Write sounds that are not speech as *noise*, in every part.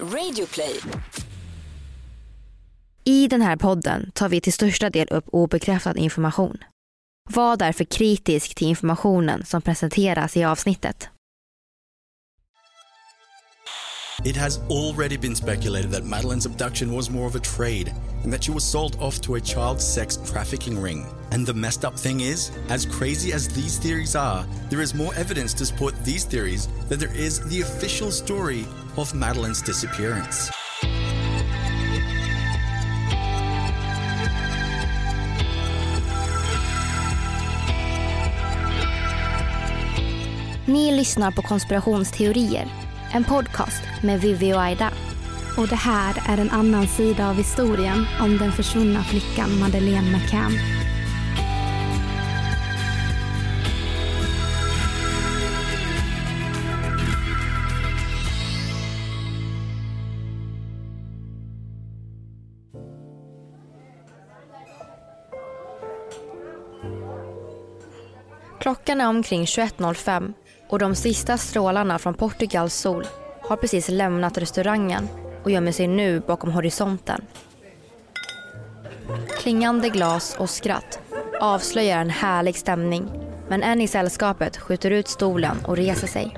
Radioplay. I den här podden tar vi till största del upp obekräftad information. Var därför kritisk till informationen som presenteras i avsnittet. It has already been speculated that Madeline's abduction was more of a trade and that she was sold off to a child sex trafficking ring. And the messed up thing is, as crazy as these theories are, there is more evidence to support these theories than there is the official story of Madeline's disappearance. Ni lyssnar på Konspirationsteorier, en podcast med Vivi och Aida. Och det här är en annan sida av historien om den försvunna flickan Madeleine McCann. Klockan är omkring 21.05 och de sista strålarna från Portugals sol har precis lämnat restaurangen och gömmer sig nu bakom horisonten. Klingande glas och skratt avslöjar en härlig stämning men en i sällskapet skjuter ut stolen och reser sig.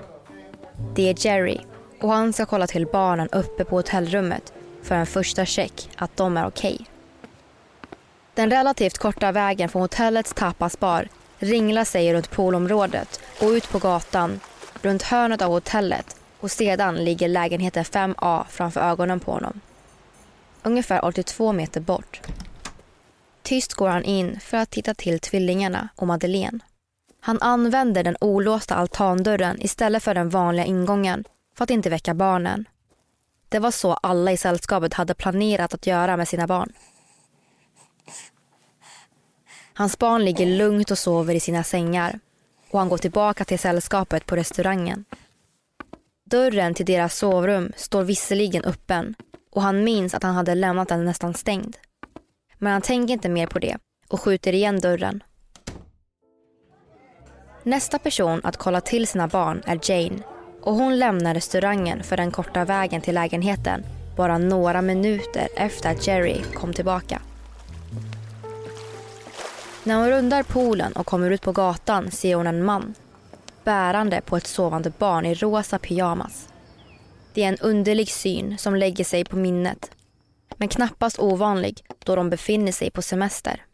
Det är Jerry och han ska kolla till barnen uppe på hotellrummet för en första check att de är okej. Den relativt korta vägen från hotellets tapasbar ringlar sig runt poolområdet och ut på gatan runt hörnet av hotellet och sedan ligger lägenheten 5A framför ögonen på honom. Ungefär 82 meter bort. Tyst går han in för att titta till tvillingarna och Madeleine. Han använder den olåsta altandörren istället för den vanliga ingången för att inte väcka barnen. Det var så alla i sällskapet hade planerat att göra med sina barn. Hans barn ligger lugnt och sover i sina sängar och han går tillbaka till sällskapet på restaurangen. Dörren till deras sovrum står visserligen öppen och han minns att han hade lämnat den nästan stängd. Men han tänker inte mer på det och skjuter igen dörren. Nästa person att kolla till sina barn är Jane och hon lämnar restaurangen för den korta vägen till lägenheten bara några minuter efter att Jerry kom tillbaka. När hon rundar poolen och kommer ut på gatan ser hon en man bärande på ett sovande barn i rosa pyjamas. Det är en underlig syn som lägger sig på minnet men knappast ovanlig då de befinner sig på semester.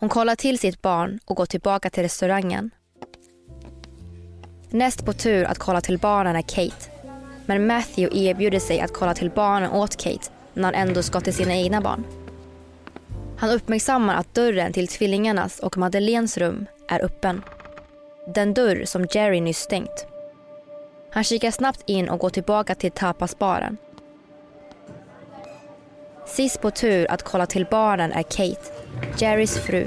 Hon kollar till sitt barn och går tillbaka till restaurangen. Näst på tur att kolla till barnen är Kate. Men Matthew erbjuder sig att kolla till barnen åt Kate när han ändå ska till sina egna barn. Han uppmärksammar att dörren till tvillingarnas och Madeleines rum är öppen. Den dörr som Jerry nyss stängt. Han kikar snabbt in och går tillbaka till tapasbaren. Sist på tur att kolla till barnen är Kate, Jerrys fru.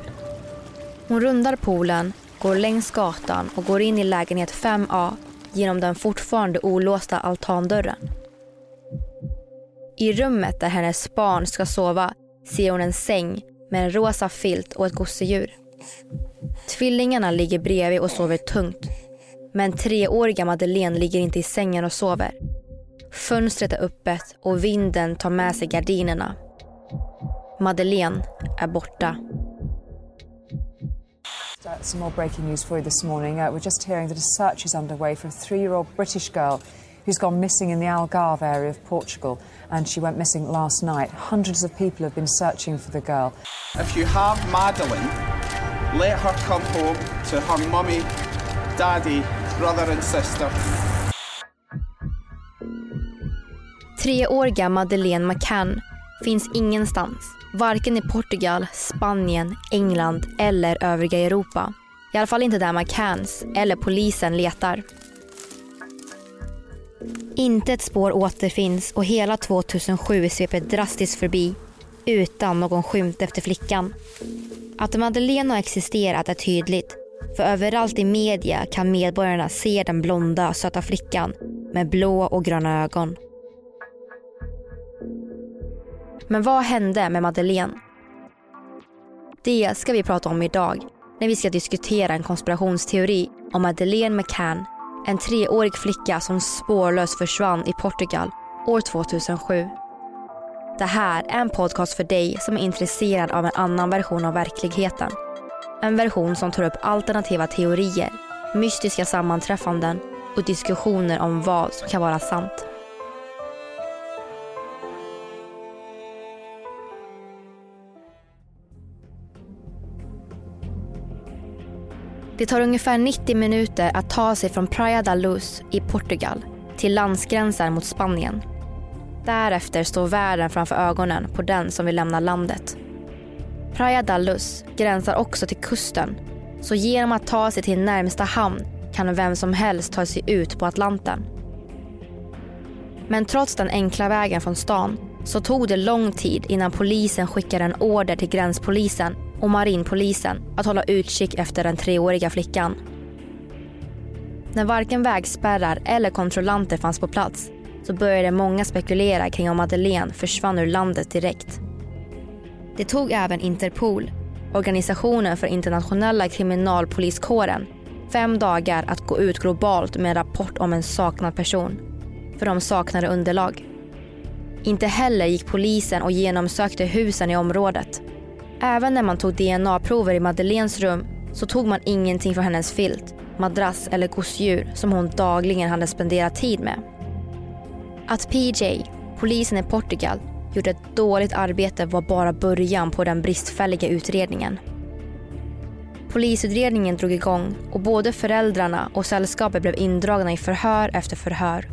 Hon rundar poolen, går längs gatan och går in i lägenhet 5A genom den fortfarande olåsta altandörren. I rummet där hennes barn ska sova ser hon en säng med en rosa filt och ett gosedjur. Tvillingarna ligger bredvid och sover tungt. Men treåriga Madeleine ligger inte i sängen och sover. Fönstret är öppet och vinden tar med sig gardinerna. Madeleine är borta. Some more breaking news for you this morning. Uh, we're just hearing that a search is underway for a three year old British girl who's gone missing in the Algarve area of Portugal. And she went missing last night. Hundreds of people have been searching for the girl. If you have Madeline, let her come home to her mummy, daddy, brother and sister. Treåriga Madeleine McCann finns ingenstans. Varken i Portugal, Spanien, England eller övriga Europa. I alla fall inte där McCanns eller polisen letar. Inte ett spår återfinns och hela 2007 sveper drastiskt förbi utan någon skymt efter flickan. Att Madeleine har existerat är tydligt för överallt i media kan medborgarna se den blonda söta flickan med blå och gröna ögon. Men vad hände med Madeleine? Det ska vi prata om idag när vi ska diskutera en konspirationsteori om Madeleine McCann en treårig flicka som spårlöst försvann i Portugal år 2007. Det här är en podcast för dig som är intresserad av en annan version av verkligheten. En version som tar upp alternativa teorier, mystiska sammanträffanden och diskussioner om vad som kan vara sant. Det tar ungefär 90 minuter att ta sig från Praia da Luz i Portugal till landsgränsen mot Spanien. Därefter står världen framför ögonen på den som vill lämna landet. Praia da Luz gränsar också till kusten så genom att ta sig till närmsta hamn kan vem som helst ta sig ut på Atlanten. Men trots den enkla vägen från stan så tog det lång tid innan polisen skickade en order till gränspolisen och marinpolisen att hålla utkik efter den treåriga flickan. När varken vägspärrar eller kontrollanter fanns på plats så började många spekulera kring om Madeleine försvann ur landet direkt. Det tog även Interpol, organisationen för internationella kriminalpoliskåren, fem dagar att gå ut globalt med en rapport om en saknad person. För de saknade underlag. Inte heller gick polisen och genomsökte husen i området. Även när man tog DNA-prover i Madeleines rum så tog man ingenting från hennes filt, madrass eller gosedjur som hon dagligen hade spenderat tid med. Att PJ, polisen i Portugal, gjorde ett dåligt arbete var bara början på den bristfälliga utredningen. Polisutredningen drog igång och både föräldrarna och sällskapet blev indragna i förhör efter förhör.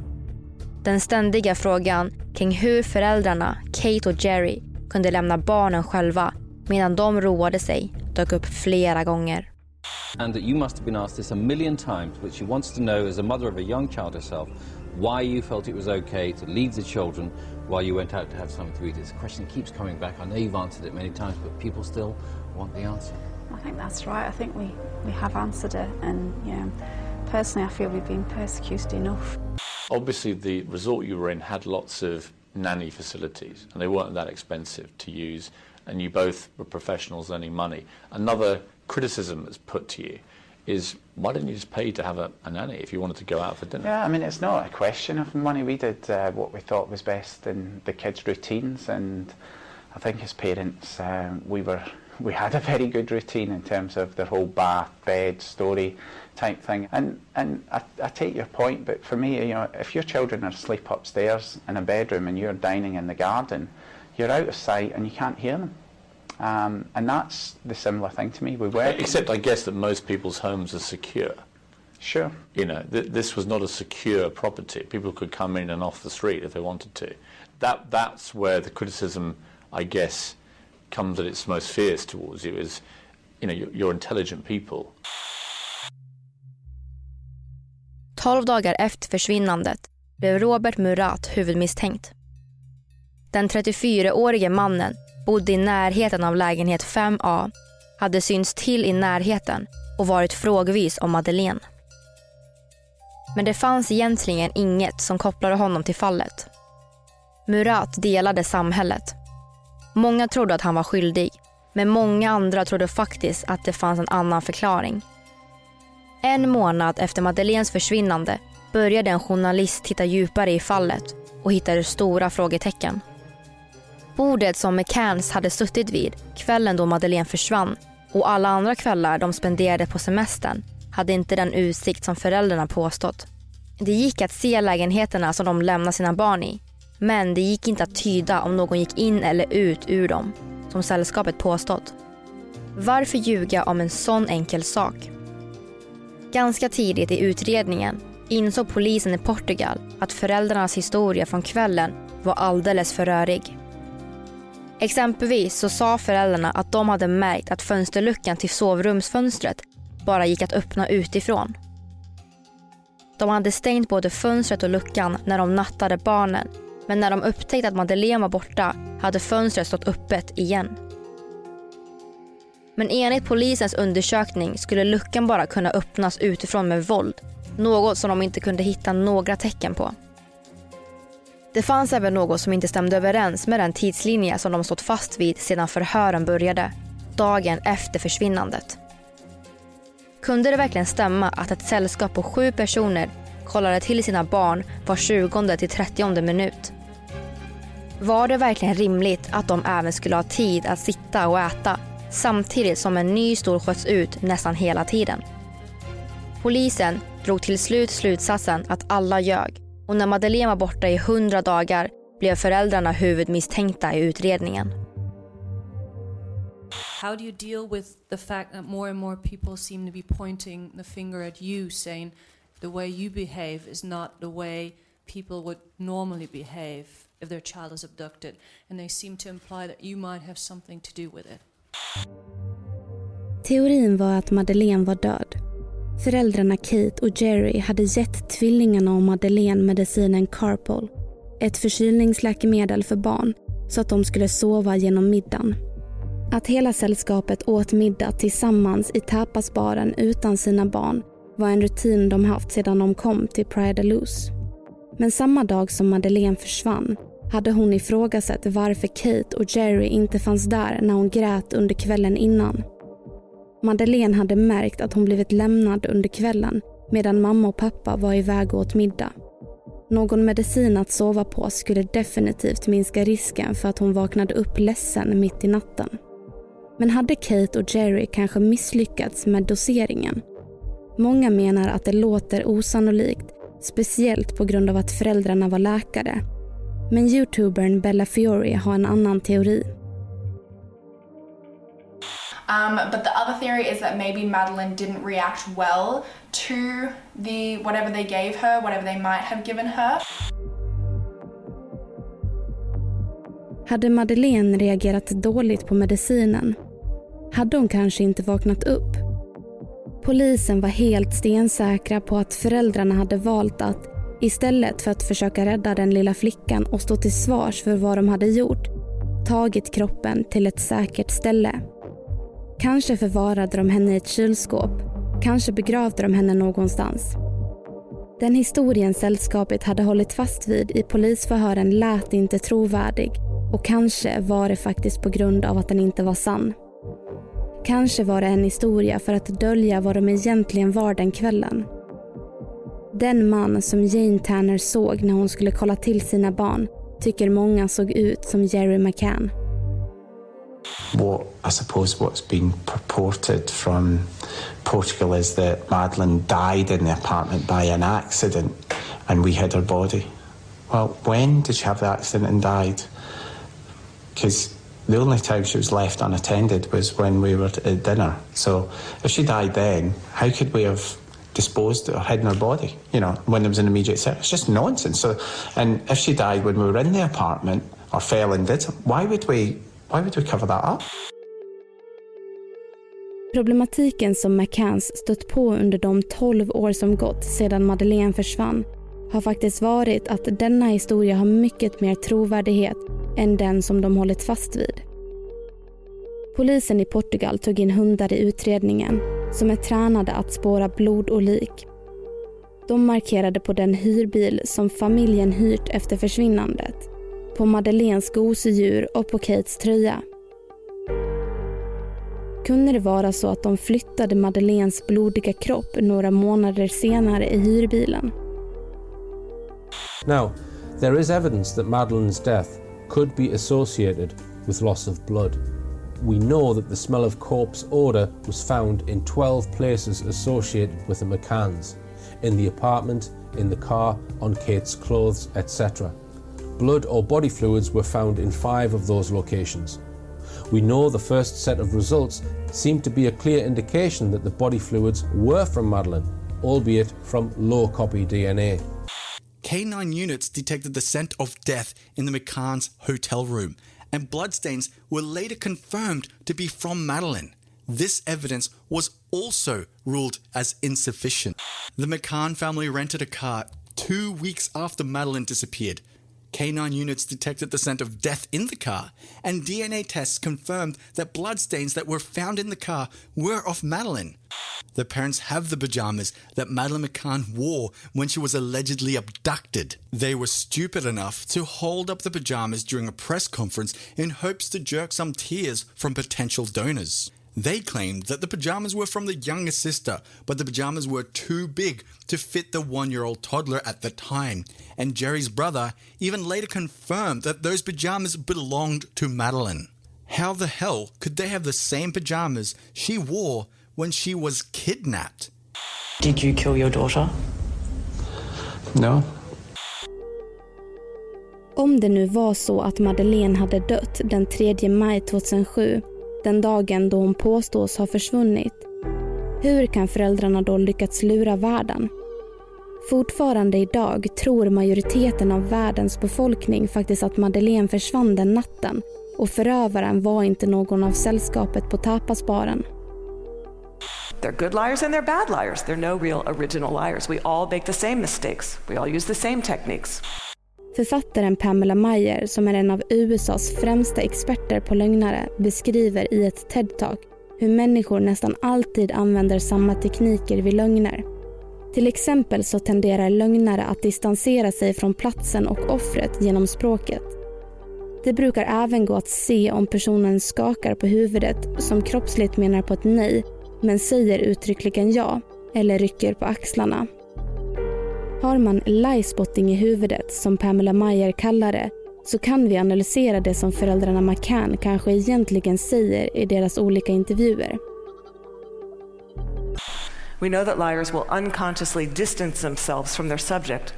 Den ständiga frågan kring hur föräldrarna, Kate och Jerry, kunde lämna barnen själva medan de roade sig dök upp flera gånger. And that you must have been asked this a million times, which she wants to know, as a mother of a young child herself, why you felt it was okay to leave the children while you went out to have something to eat. This question keeps coming back. I know you've answered it many times, but people still want the answer. I think that's right. I think we, we have answered it, and yeah, personally, I feel we've been persecuted enough. Obviously, the resort you were in had lots of nanny facilities, and they weren't that expensive to use, and you both were professionals earning money. Another criticism that's put to you is why didn't you just pay to have a, a nanny if you wanted to go out for dinner? Yeah, I mean, it's not a question of money. We did uh, what we thought was best in the kids' routines, and I think as parents, um, we were *laughs* we had a very good routine in terms of the whole bath, bed, story type thing. And and I, I take your point, but for me, you know, if your children are asleep upstairs in a bedroom and you're dining in the garden, you're out of sight and you can't hear them. Um, and that's the similar thing to me. We work. Except, I guess that most people's homes are secure. Sure. You know, th- this was not a secure property. People could come in and off the street if they wanted to. That that's where the criticism, I guess, comes at its most fierce towards you. Is, you know, you're, you're intelligent people. Tolv dagar efter försvinnandet blev Robert Murat huvudmisstänkt. Den 34-årige mannen bodde i närheten av lägenhet 5A, hade synts till i närheten och varit frågvis om Madeleine. Men det fanns egentligen inget som kopplade honom till fallet. Murat delade samhället. Många trodde att han var skyldig, men många andra trodde faktiskt att det fanns en annan förklaring. En månad efter Madeleines försvinnande började en journalist titta djupare i fallet och hittade stora frågetecken. Bordet som McCanns hade suttit vid kvällen då Madeleine försvann och alla andra kvällar de spenderade på semestern hade inte den utsikt som föräldrarna påstått. Det gick att se lägenheterna som de lämnade sina barn i. Men det gick inte att tyda om någon gick in eller ut ur dem, som sällskapet påstått. Varför ljuga om en sån enkel sak? Ganska tidigt i utredningen insåg polisen i Portugal att föräldrarnas historia från kvällen var alldeles för rörig. Exempelvis så sa föräldrarna att de hade märkt att fönsterluckan till sovrumsfönstret bara gick att öppna utifrån. De hade stängt både fönstret och luckan när de nattade barnen men när de upptäckte att Madeleine var borta hade fönstret stått öppet igen. Men enligt polisens undersökning skulle luckan bara kunna öppnas utifrån med våld. Något som de inte kunde hitta några tecken på. Det fanns även något som inte stämde överens med den tidslinje som de stått fast vid sedan förhören började, dagen efter försvinnandet. Kunde det verkligen stämma att ett sällskap på sju personer kollade till sina barn var 20 till 30 minut. Var det verkligen rimligt att de även skulle ha tid att sitta och äta samtidigt som en ny stol sköts ut nästan hela tiden? Polisen drog till slut slutsatsen att alla ljög och när Madeleine var borta i 100 dagar blev föräldrarna huvudmisstänkta i utredningen. How do you deal with the fact that more and more people seem to be pointing the finger at you, saying the way you behave is not the way people would normally behave if their child is abducted, and they seem to imply that you might have something to do with it? Teorin var att Madeleine var död. Föräldrarna Kate och Jerry hade gett tvillingarna och Madeleine medicinen Carpol, ett förkylningsläkemedel för barn, så att de skulle sova genom middagen. Att hela sällskapet åt middag tillsammans i tapasbaren utan sina barn var en rutin de haft sedan de kom till Praia Luz. Men samma dag som Madeleine försvann hade hon ifrågasatt varför Kate och Jerry inte fanns där när hon grät under kvällen innan. Madeleine hade märkt att hon blivit lämnad under kvällen medan mamma och pappa var iväg och åt middag. Någon medicin att sova på skulle definitivt minska risken för att hon vaknade upp ledsen mitt i natten. Men hade Kate och Jerry kanske misslyckats med doseringen? Många menar att det låter osannolikt, speciellt på grund av att föräldrarna var läkare. Men youtubern Bella Fiori har en annan teori. Um, but the other theory is that maybe Madeline didn't react well to the whatever they gave her, whatever they might have given her. Hade Madeleine reagerat dåligt på medicinen? Hade hon kanske inte vaknat upp? Polisen var helt stensäkra på att föräldrarna hade valt att istället för att försöka rädda den lilla flickan och stå till svars för vad de hade gjort tagit kroppen till ett säkert ställe. Kanske förvarade de henne i ett kylskåp. Kanske begravde de henne någonstans. Den historien sällskapet hade hållit fast vid i polisförhören lät inte trovärdig och kanske var det faktiskt på grund av att den inte var sann. Kanske var det en historia för att dölja vad de egentligen var den kvällen. Den man som Jane Tanner såg när hon skulle kolla till sina barn tycker många såg ut som Jerry McCann. What I suppose what's been purported from Portugal is that Madeline died in the apartment by an accident and we hid her body. Well, when did she have the accident and died? Because the only time she was left unattended was when we were at dinner. So if she died then, how could we have disposed or hidden her body, you know, when there was an immediate threat? It's just nonsense. So, and if she died when we were in the apartment or fell and did why would we, why would you cover that up? Problematiken som McCanns stött på under de 12 år som gått sedan Madeleine försvann har faktiskt varit att denna historia har mycket mer trovärdighet än den som de hållit fast vid. Polisen i Portugal tog in hundar i utredningen som är tränade att spåra blod och lik. De markerade på den hyrbil som familjen hyrt efter försvinnandet, på Madeleines gosedjur och på Kates tröja. Kunde det vara så att de flyttade Madeleines blodiga kropp några månader senare i hyrbilen? Now, there is evidence that Madeleine's death could be associated with loss of blood. We know that the smell of corpse odor was found in 12 places associated with the McCanns in the apartment, in the car, on Kate's clothes, etc. Blood or body fluids were found in five of those locations. We know the first set of results seemed to be a clear indication that the body fluids were from Madeline, albeit from low copy DNA. K9 units detected the scent of death in the McCann's hotel room, and bloodstains were later confirmed to be from Madeline. This evidence was also ruled as insufficient. The McCann family rented a car two weeks after Madeline disappeared. K9 units detected the scent of death in the car, and DNA tests confirmed that bloodstains that were found in the car were of Madeline. The parents have the pajamas that Madeline McCann wore when she was allegedly abducted. They were stupid enough to hold up the pajamas during a press conference in hopes to jerk some tears from potential donors. They claimed that the pajamas were from the younger sister, but the pajamas were too big to fit the one year old toddler at the time. And Jerry's brother even later confirmed that those pajamas belonged to Madeline. How the hell could they have the same pajamas she wore when she was kidnapped? Did you kill your daughter? No. Om det nu var så att Madeleine hade dött den 3 maj 2007, den dagen då hon påstås ha försvunnit, hur kan föräldrarna då lyckats lura världen? Fortfarande idag tror majoriteten av världens befolkning faktiskt att Madeleine försvann den natten och förövaren var inte någon av sällskapet på tapasbaren. They're good liars and they're bad liars. They're no real original liars. We all make the same mistakes. We all use the same techniques. Författaren Pamela Meyer, som är en av USAs främsta experter på lögnare, beskriver i ett TED-talk hur människor nästan alltid använder samma tekniker vid lögner. Till exempel så tenderar lögnare att distansera sig från platsen och offret genom språket. Det brukar även gå att se om personen skakar på huvudet som kroppsligt menar på ett nej men säger uttryckligen ja eller rycker på axlarna. Har man lie-spotting i huvudet, som Pamela Meyer kallar det, så kan vi analysera det som föräldrarna McCann kanske egentligen säger i deras olika intervjuer. We know that liars will unconsciously distance themselves from their subject.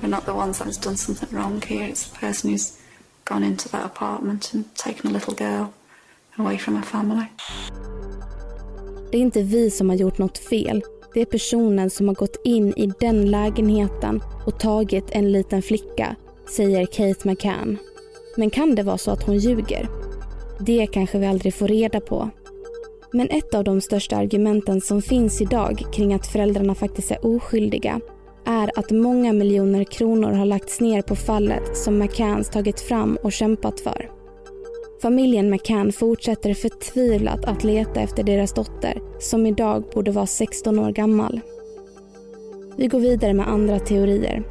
We're not the ones that has done something wrong here. It's the person who's gone into that apartment and taken a little girl away from her family. Det är inte vi som har gjort något fel. Det är personen som har gått in i den lägenheten och tagit en liten flicka, säger Kate McCann. Men kan det vara så att hon ljuger? Det kanske vi aldrig får reda på. Men ett av de största argumenten som finns idag kring att föräldrarna faktiskt är oskyldiga är att många miljoner kronor har lagts ner på fallet som McCanns tagit fram och kämpat för. Familjen McCann fortsätter förtvivlat att leta efter deras dotter som idag borde vara 16 år gammal. Vi går vidare med andra teorier.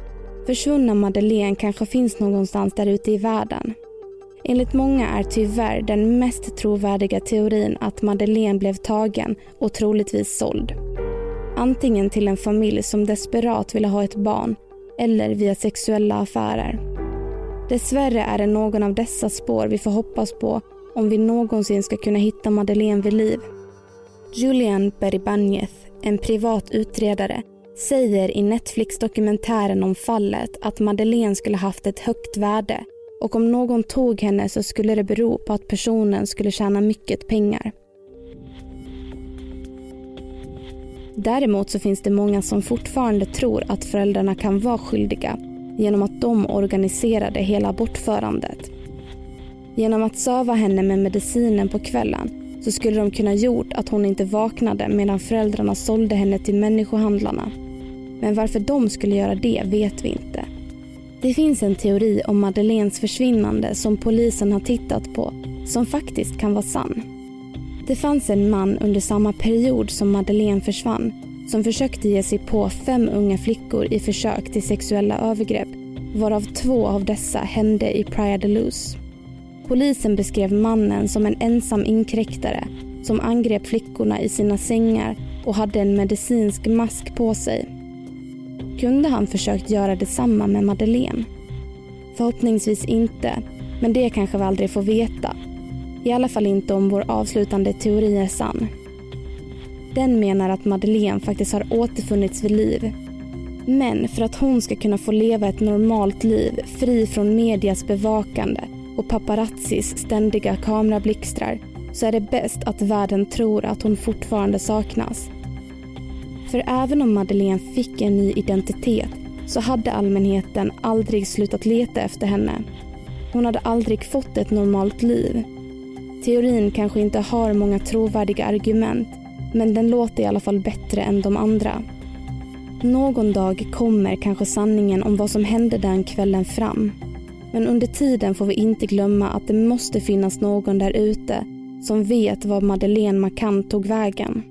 Försvunna Madeleine kanske finns någonstans där ute i världen. Enligt många är tyvärr den mest trovärdiga teorin att Madeleine blev tagen och troligtvis såld. Antingen till en familj som desperat ville ha ett barn eller via sexuella affärer. Dessvärre är det någon av dessa spår vi får hoppas på om vi någonsin ska kunna hitta Madeleine vid liv. Julian Beribanez, en privat utredare, säger i Netflix-dokumentären om fallet att Madeleine skulle haft ett högt värde och om någon tog henne så skulle det bero på att personen skulle tjäna mycket pengar. Däremot så finns det många som fortfarande tror att föräldrarna kan vara skyldiga genom att de organiserade hela bortförandet. Genom att söva henne med medicinen på kvällen så skulle de kunna gjort att hon inte vaknade medan föräldrarna sålde henne till människohandlarna. Men varför de skulle göra det vet vi inte. Det finns en teori om Madeleines försvinnande som polisen har tittat på som faktiskt kan vara sann. Det fanns en man under samma period som Madeleine försvann som försökte ge sig på fem unga flickor i försök till sexuella övergrepp varav två av dessa hände i Praia de Luz. Polisen beskrev mannen som en ensam inkräktare som angrep flickorna i sina sängar och hade en medicinsk mask på sig. Kunde han försökt göra detsamma med Madeleine? Förhoppningsvis inte, men det kanske vi aldrig får veta. I alla fall inte om vår avslutande teori är sann. Den menar att Madeleine faktiskt har återfunnits vid liv. Men för att hon ska kunna få leva ett normalt liv fri från medias bevakande och paparazzis ständiga kamerablixtrar så är det bäst att världen tror att hon fortfarande saknas. För även om Madeleine fick en ny identitet så hade allmänheten aldrig slutat leta efter henne. Hon hade aldrig fått ett normalt liv. Teorin kanske inte har många trovärdiga argument men den låter i alla fall bättre än de andra. Någon dag kommer kanske sanningen om vad som hände den kvällen fram. Men under tiden får vi inte glömma att det måste finnas någon där ute som vet var Madeleine McCann tog vägen.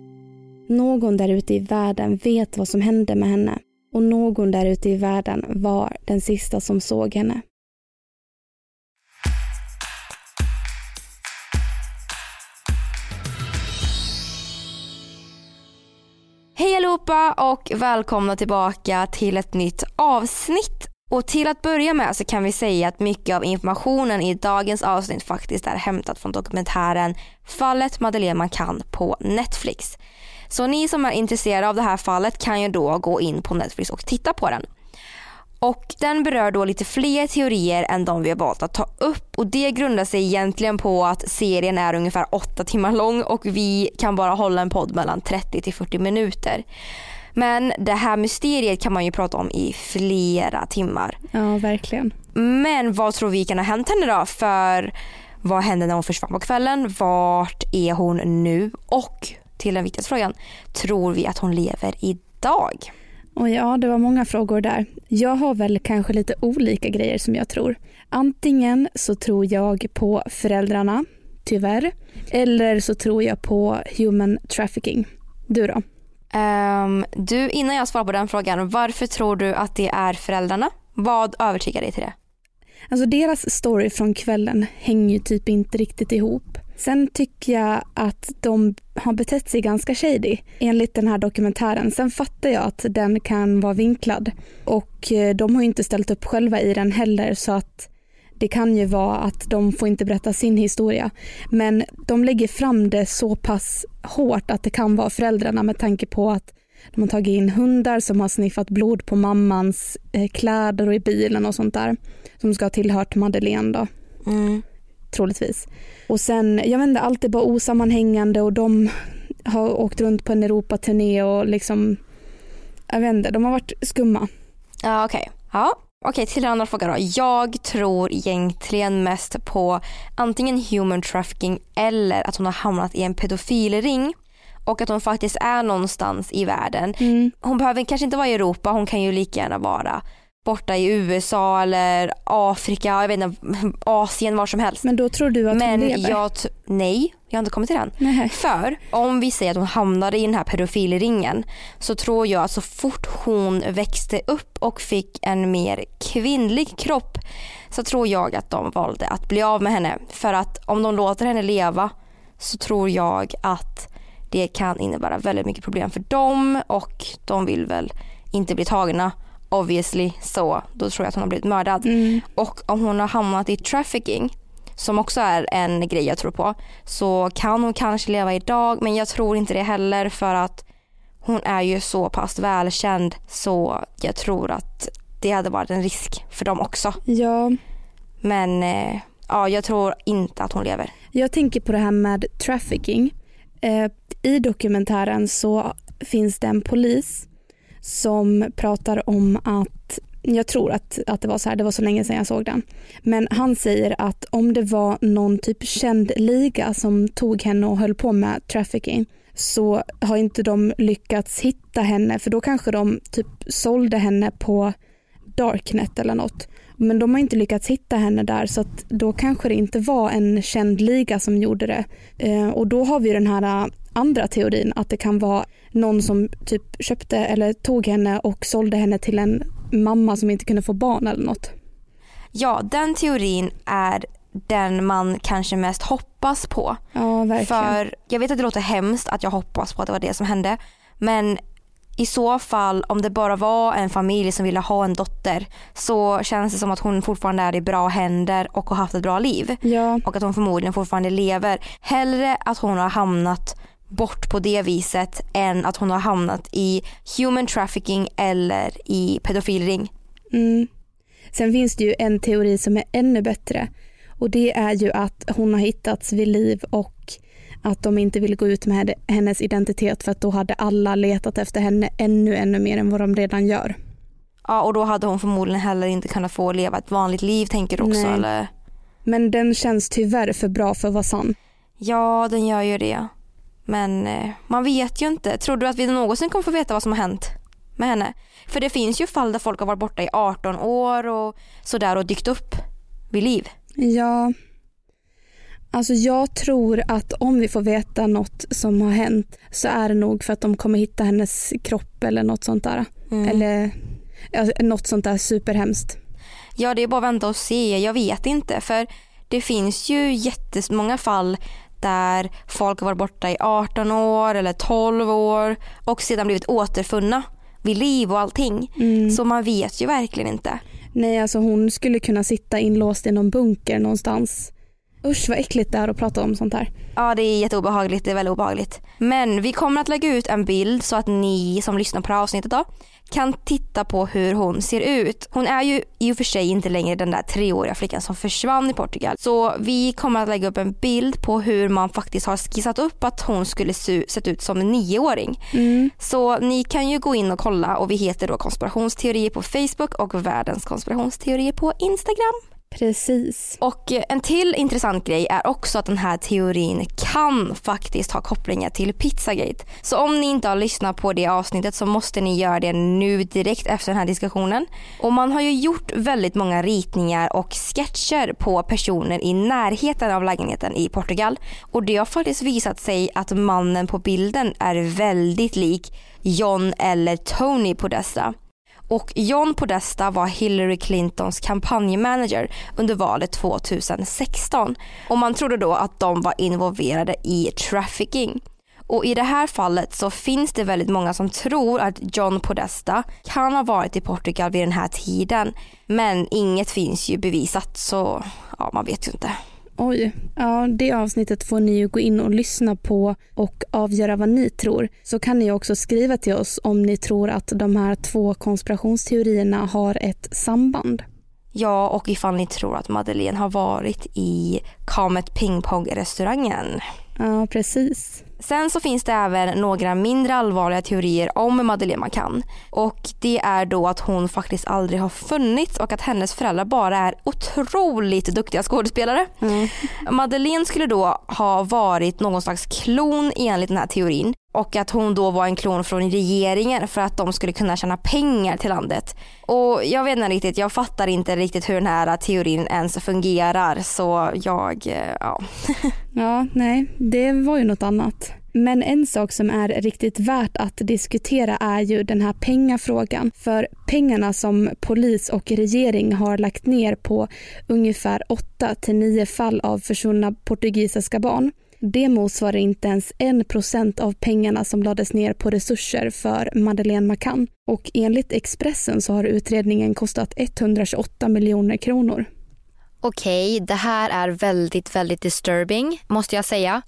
Någon där ute i världen vet vad som hände med henne och någon där ute i världen var den sista som såg henne. Hej allihopa och välkomna tillbaka till ett nytt avsnitt. Och till att börja med så kan vi säga att mycket av informationen i dagens avsnitt faktiskt är hämtat från dokumentären Fallet Madeleine man kan på Netflix. Så ni som är intresserade av det här fallet kan ju då gå in på Netflix och titta på den. Och den berör då lite fler teorier än de vi har valt att ta upp och det grundar sig egentligen på att serien är ungefär åtta timmar lång och vi kan bara hålla en podd mellan 30 till 40 minuter. Men det här mysteriet kan man ju prata om i flera timmar. Ja, verkligen. Men vad tror vi kan ha hänt henne då? För vad hände när hon försvann på kvällen? Vart är hon nu? Och till den viktigaste frågan, tror vi att hon lever idag? Och ja, det var många frågor där. Jag har väl kanske lite olika grejer som jag tror. Antingen så tror jag på föräldrarna, tyvärr. Eller så tror jag på human trafficking. Du då? Um, du, innan jag svarar på den frågan, varför tror du att det är föräldrarna? Vad övertygar dig till det? Alltså deras story från kvällen hänger ju typ inte riktigt ihop. Sen tycker jag att de har betett sig ganska shady enligt den här dokumentären. Sen fattar jag att den kan vara vinklad och eh, de har ju inte ställt upp själva i den heller så att det kan ju vara att de får inte berätta sin historia. Men de lägger fram det så pass hårt att det kan vara föräldrarna med tanke på att de har tagit in hundar som har sniffat blod på mammans eh, kläder och i bilen och sånt där. Som ska ha tillhört Madeleine då. Mm. Troligtvis. Och sen, jag vet inte, allt är bara osammanhängande och de har åkt runt på en Europaturné och liksom, jag vet inte, de har varit skumma. Ja okej. Okay. Ja. Okej, till den andra frågan då. Jag tror egentligen mest på antingen human trafficking eller att hon har hamnat i en pedofilring och att hon faktiskt är någonstans i världen. Mm. Hon behöver kanske inte vara i Europa, hon kan ju lika gärna vara borta i USA eller Afrika, jag vet inte, Asien, var som helst. Men då tror du att Men hon lever? Jag nej, jag har inte kommit till den. Nej. För om vi säger att hon hamnade i den här pedofilringen så tror jag att så fort hon växte upp och fick en mer kvinnlig kropp så tror jag att de valde att bli av med henne. För att om de låter henne leva så tror jag att det kan innebära väldigt mycket problem för dem och de vill väl inte bli tagna obviously så då tror jag att hon har blivit mördad. Mm. Och om hon har hamnat i trafficking som också är en grej jag tror på så kan hon kanske leva idag men jag tror inte det heller för att hon är ju så pass välkänd så jag tror att det hade varit en risk för dem också. Ja. Men eh, ja, jag tror inte att hon lever. Jag tänker på det här med trafficking. Eh, I dokumentären så finns det en polis som pratar om att, jag tror att, att det var så här, det var så länge sedan jag såg den. Men han säger att om det var någon typ känd liga som tog henne och höll på med trafficking så har inte de lyckats hitta henne för då kanske de typ sålde henne på Darknet eller något. Men de har inte lyckats hitta henne där så att då kanske det inte var en känd liga som gjorde det. Eh, och då har vi den här eh, andra teorin att det kan vara någon som typ köpte eller tog henne och sålde henne till en mamma som inte kunde få barn eller något. Ja, den teorin är den man kanske mest hoppas på. Ja, verkligen. För jag vet att det låter hemskt att jag hoppas på att det var det som hände. Men i så fall om det bara var en familj som ville ha en dotter så känns det som att hon fortfarande är i bra händer och har haft ett bra liv. Ja. Och att hon förmodligen fortfarande lever. Hellre att hon har hamnat bort på det viset än att hon har hamnat i human trafficking eller i pedofilring. Mm. Sen finns det ju en teori som är ännu bättre och det är ju att hon har hittats vid liv och att de inte vill gå ut med hennes identitet för att då hade alla letat efter henne ännu, ännu mer än vad de redan gör. Ja, och då hade hon förmodligen heller inte kunnat få leva ett vanligt liv tänker du också Nej. eller? Men den känns tyvärr för bra för att vara sann. Ja, den gör ju det. Men eh, man vet ju inte. Tror du att vi någonsin kommer få veta vad som har hänt med henne? För det finns ju fall där folk har varit borta i 18 år och sådär och dykt upp vid liv. Ja, alltså jag tror att om vi får veta något som har hänt så är det nog för att de kommer hitta hennes kropp eller något sånt där. Mm. Eller ja, något sånt där superhemskt. Ja, det är bara att vänta och se. Jag vet inte. För det finns ju jättemånga fall där folk har varit borta i 18 år eller 12 år och sedan blivit återfunna vid liv och allting. Mm. Så man vet ju verkligen inte. Nej, alltså hon skulle kunna sitta inlåst i någon bunker någonstans. Usch vad äckligt det är att prata om sånt här. Ja det är jätteobehagligt, det är väldigt obehagligt. Men vi kommer att lägga ut en bild så att ni som lyssnar på det här avsnittet då kan titta på hur hon ser ut. Hon är ju i och för sig inte längre den där treåriga flickan som försvann i Portugal. Så vi kommer att lägga upp en bild på hur man faktiskt har skissat upp att hon skulle se, sett ut som en nioåring. Mm. Så ni kan ju gå in och kolla och vi heter då konspirationsteorier på Facebook och världens konspirationsteorier på Instagram. Precis. Och eh, en till intressant grej är också att den här teorin kan faktiskt ha kopplingar till Pizzagate. Så om ni inte har lyssnat på det avsnittet så måste ni göra det nu direkt efter den här diskussionen. Och man har ju gjort väldigt många ritningar och sketcher på personer i närheten av lägenheten i Portugal. Och det har faktiskt visat sig att mannen på bilden är väldigt lik John eller Tony Podesta. Och John Podesta var Hillary Clintons kampanjmanager under valet 2016. Och man trodde då att de var involverade i trafficking. Och i det här fallet så finns det väldigt många som tror att John Podesta kan ha varit i Portugal vid den här tiden. Men inget finns ju bevisat så ja, man vet ju inte. Oj, ja det avsnittet får ni ju gå in och lyssna på och avgöra vad ni tror. Så kan ni också skriva till oss om ni tror att de här två konspirationsteorierna har ett samband. Ja, och ifall ni tror att Madeleine har varit i Comet Ping Pong restaurangen. Ja, precis. Sen så finns det även några mindre allvarliga teorier om Madeleine McCann. Och det är då att hon faktiskt aldrig har funnits och att hennes föräldrar bara är otroligt duktiga skådespelare. Mm. Madeleine skulle då ha varit någon slags klon enligt den här teorin. Och att hon då var en klon från regeringen för att de skulle kunna tjäna pengar till landet. Och jag vet inte riktigt, jag fattar inte riktigt hur den här teorin ens fungerar så jag, eh, ja. *laughs* Ja, nej, det var ju något annat. Men en sak som är riktigt värt att diskutera är ju den här pengafrågan. För pengarna som polis och regering har lagt ner på ungefär 8 till 9 fall av försvunna portugisiska barn. Det motsvarar inte ens 1% av pengarna som lades ner på resurser för Madeleine McCann. Och enligt Expressen så har utredningen kostat 128 miljoner kronor. Okej, det här är väldigt, väldigt disturbing måste jag säga.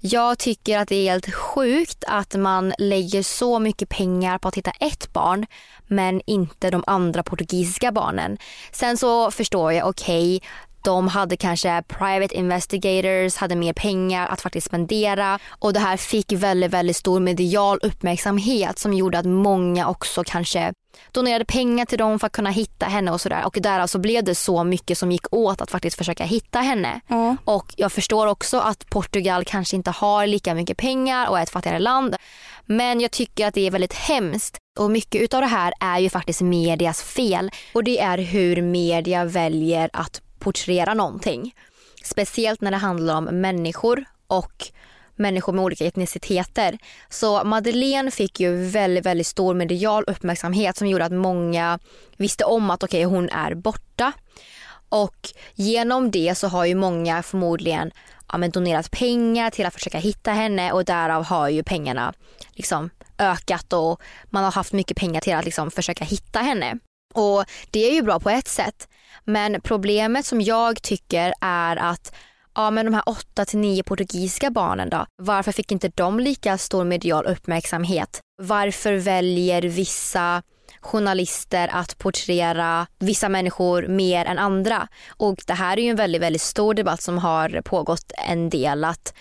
Jag tycker att det är helt sjukt att man lägger så mycket pengar på att hitta ett barn men inte de andra portugisiska barnen. Sen så förstår jag, okej, okay, de hade kanske private investigators, hade mer pengar att faktiskt spendera och det här fick väldigt, väldigt stor medial uppmärksamhet som gjorde att många också kanske donerade pengar till dem för att kunna hitta henne och sådär. Och därav så blev det så mycket som gick åt att faktiskt försöka hitta henne. Ja. Och jag förstår också att Portugal kanske inte har lika mycket pengar och är ett fattigare land. Men jag tycker att det är väldigt hemskt. Och mycket utav det här är ju faktiskt medias fel. Och det är hur media väljer att porträttera någonting. Speciellt när det handlar om människor och människor med olika etniciteter. Så Madeleine fick ju väldigt, väldigt stor medial uppmärksamhet som gjorde att många visste om att okej, okay, hon är borta. Och genom det så har ju många förmodligen ja, men donerat pengar till att försöka hitta henne och därav har ju pengarna liksom ökat och man har haft mycket pengar till att liksom försöka hitta henne. Och det är ju bra på ett sätt. Men problemet som jag tycker är att ja, men de här 8 till 9 portugisiska barnen då, varför fick inte de lika stor medial uppmärksamhet? Varför väljer vissa journalister att porträttera vissa människor mer än andra? Och det här är ju en väldigt, väldigt stor debatt som har pågått en del att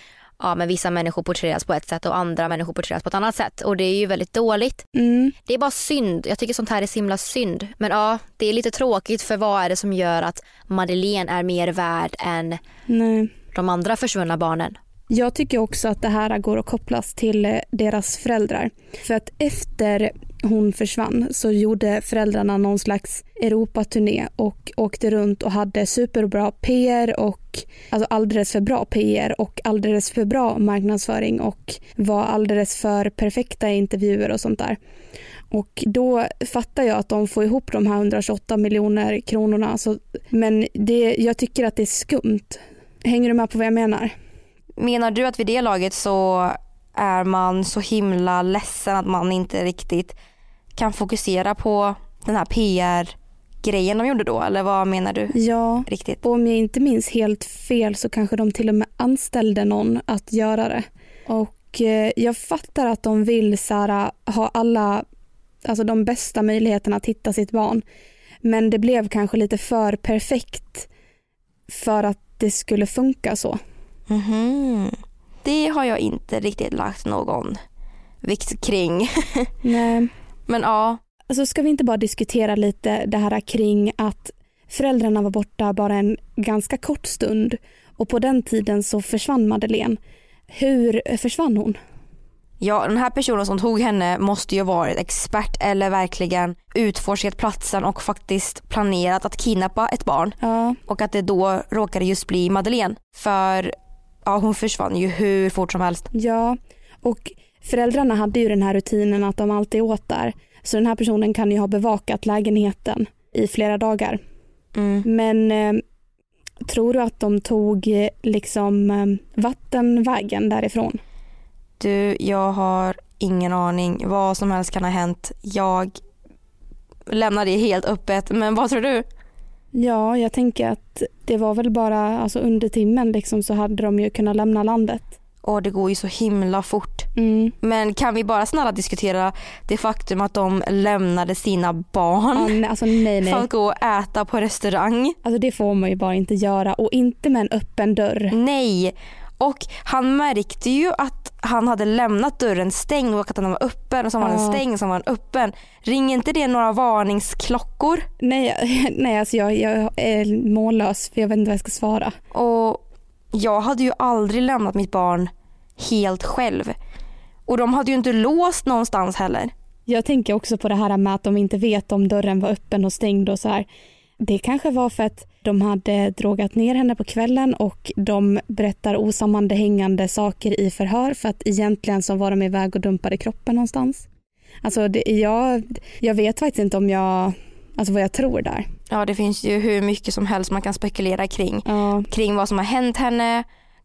ja, men vissa människor porträtteras på ett sätt och andra människor porträtteras på ett annat sätt. Och det är ju väldigt dåligt. Mm. Det är bara synd. Jag tycker sånt här är så himla synd. Men ja, det är lite tråkigt för vad är det som gör att Madeleine är mer värd än Nej. de andra försvunna barnen? Jag tycker också att det här går att kopplas till eh, deras föräldrar. För att efter hon försvann så gjorde föräldrarna någon slags Europaturné och åkte runt och hade superbra PR och alltså alldeles för bra PR och alldeles för bra marknadsföring och var alldeles för perfekta i intervjuer och sånt där. Och då fattar jag att de får ihop de här 128 miljoner kronorna. Så, men det, jag tycker att det är skumt. Hänger du med på vad jag menar? Menar du att vid det laget så är man så himla ledsen att man inte riktigt kan fokusera på den här PR-grejen de gjorde då? Eller vad menar du? Ja, Riktigt. om jag inte minns helt fel så kanske de till och med anställde någon att göra det. Och eh, jag fattar att de vill så här, ha alla, alltså de bästa möjligheterna att hitta sitt barn. Men det blev kanske lite för perfekt för att det skulle funka så. Mhm. Det har jag inte riktigt lagt någon vikt kring. *laughs* Nej. Men ja. Alltså ska vi inte bara diskutera lite det här kring att föräldrarna var borta bara en ganska kort stund och på den tiden så försvann Madeleine. Hur försvann hon? Ja, den här personen som tog henne måste ju ha varit expert eller verkligen utforskat platsen och faktiskt planerat att kidnappa ett barn. Ja. Och att det då råkade just bli Madeleine. För ja, hon försvann ju hur fort som helst. Ja, och föräldrarna hade ju den här rutinen att de alltid åt där. Så den här personen kan ju ha bevakat lägenheten i flera dagar. Mm. Men eh, tror du att de tog eh, liksom eh, vattenvägen därifrån? Du, jag har ingen aning. Vad som helst kan ha hänt. Jag lämnar det helt öppet. Men vad tror du? Ja, jag tänker att det var väl bara alltså under timmen liksom så hade de ju kunnat lämna landet. Och det går ju så himla fort. Mm. Men kan vi bara snälla diskutera det faktum att de lämnade sina barn Ja, nej, alltså nej, nej. för att gå och äta på restaurang? Alltså det får man ju bara inte göra och inte med en öppen dörr. Nej. Och han märkte ju att han hade lämnat dörren stängd och att den var öppen och så var den Ja. stängd och så var den öppen. Ringer inte det några varningsklockor? Nej, *laughs* nej alltså jag, jag är mållös för jag vet inte vad jag ska svara. Och jag hade ju aldrig lämnat mitt barn helt själv. Och de hade ju inte låst någonstans heller. Jag tänker också på det här med att de inte vet om dörren var öppen och stängd och så här. Det kanske var för att de hade drogat ner henne på kvällen och de berättar osammanhängande saker i förhör för att egentligen så var de iväg och dumpade kroppen någonstans. Alltså det, jag, jag vet faktiskt inte om jag, alltså vad jag tror där. Ja det finns ju hur mycket som helst man kan spekulera kring. Ja. Kring vad som har hänt henne,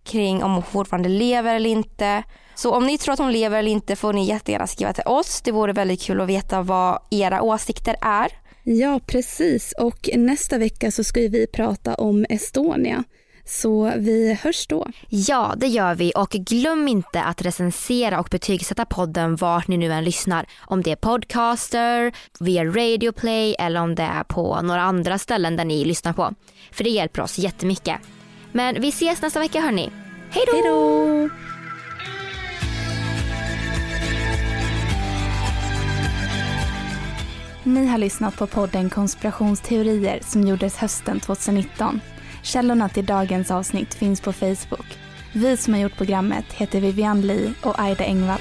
kring om hon fortfarande lever eller inte. Så om ni tror att hon lever eller inte får ni jättegärna skriva till oss. Det vore väldigt kul att veta vad era åsikter är. Ja, precis. Och nästa vecka så ska vi prata om Estonia. Så vi hörs då. Ja, det gör vi och glöm inte att recensera och betygsätta podden vart ni nu än lyssnar. Om det är podcaster, via Radio Play eller om det är på några andra ställen där ni lyssnar på. För det hjälper oss jättemycket. Men vi ses nästa vecka hörni. Hej då! Ni har lyssnat på podden Konspirationsteorier som gjordes hösten 2019. Källorna till dagens avsnitt finns på Facebook. Vi som har gjort programmet heter Vivian Lee och Aida Engvall.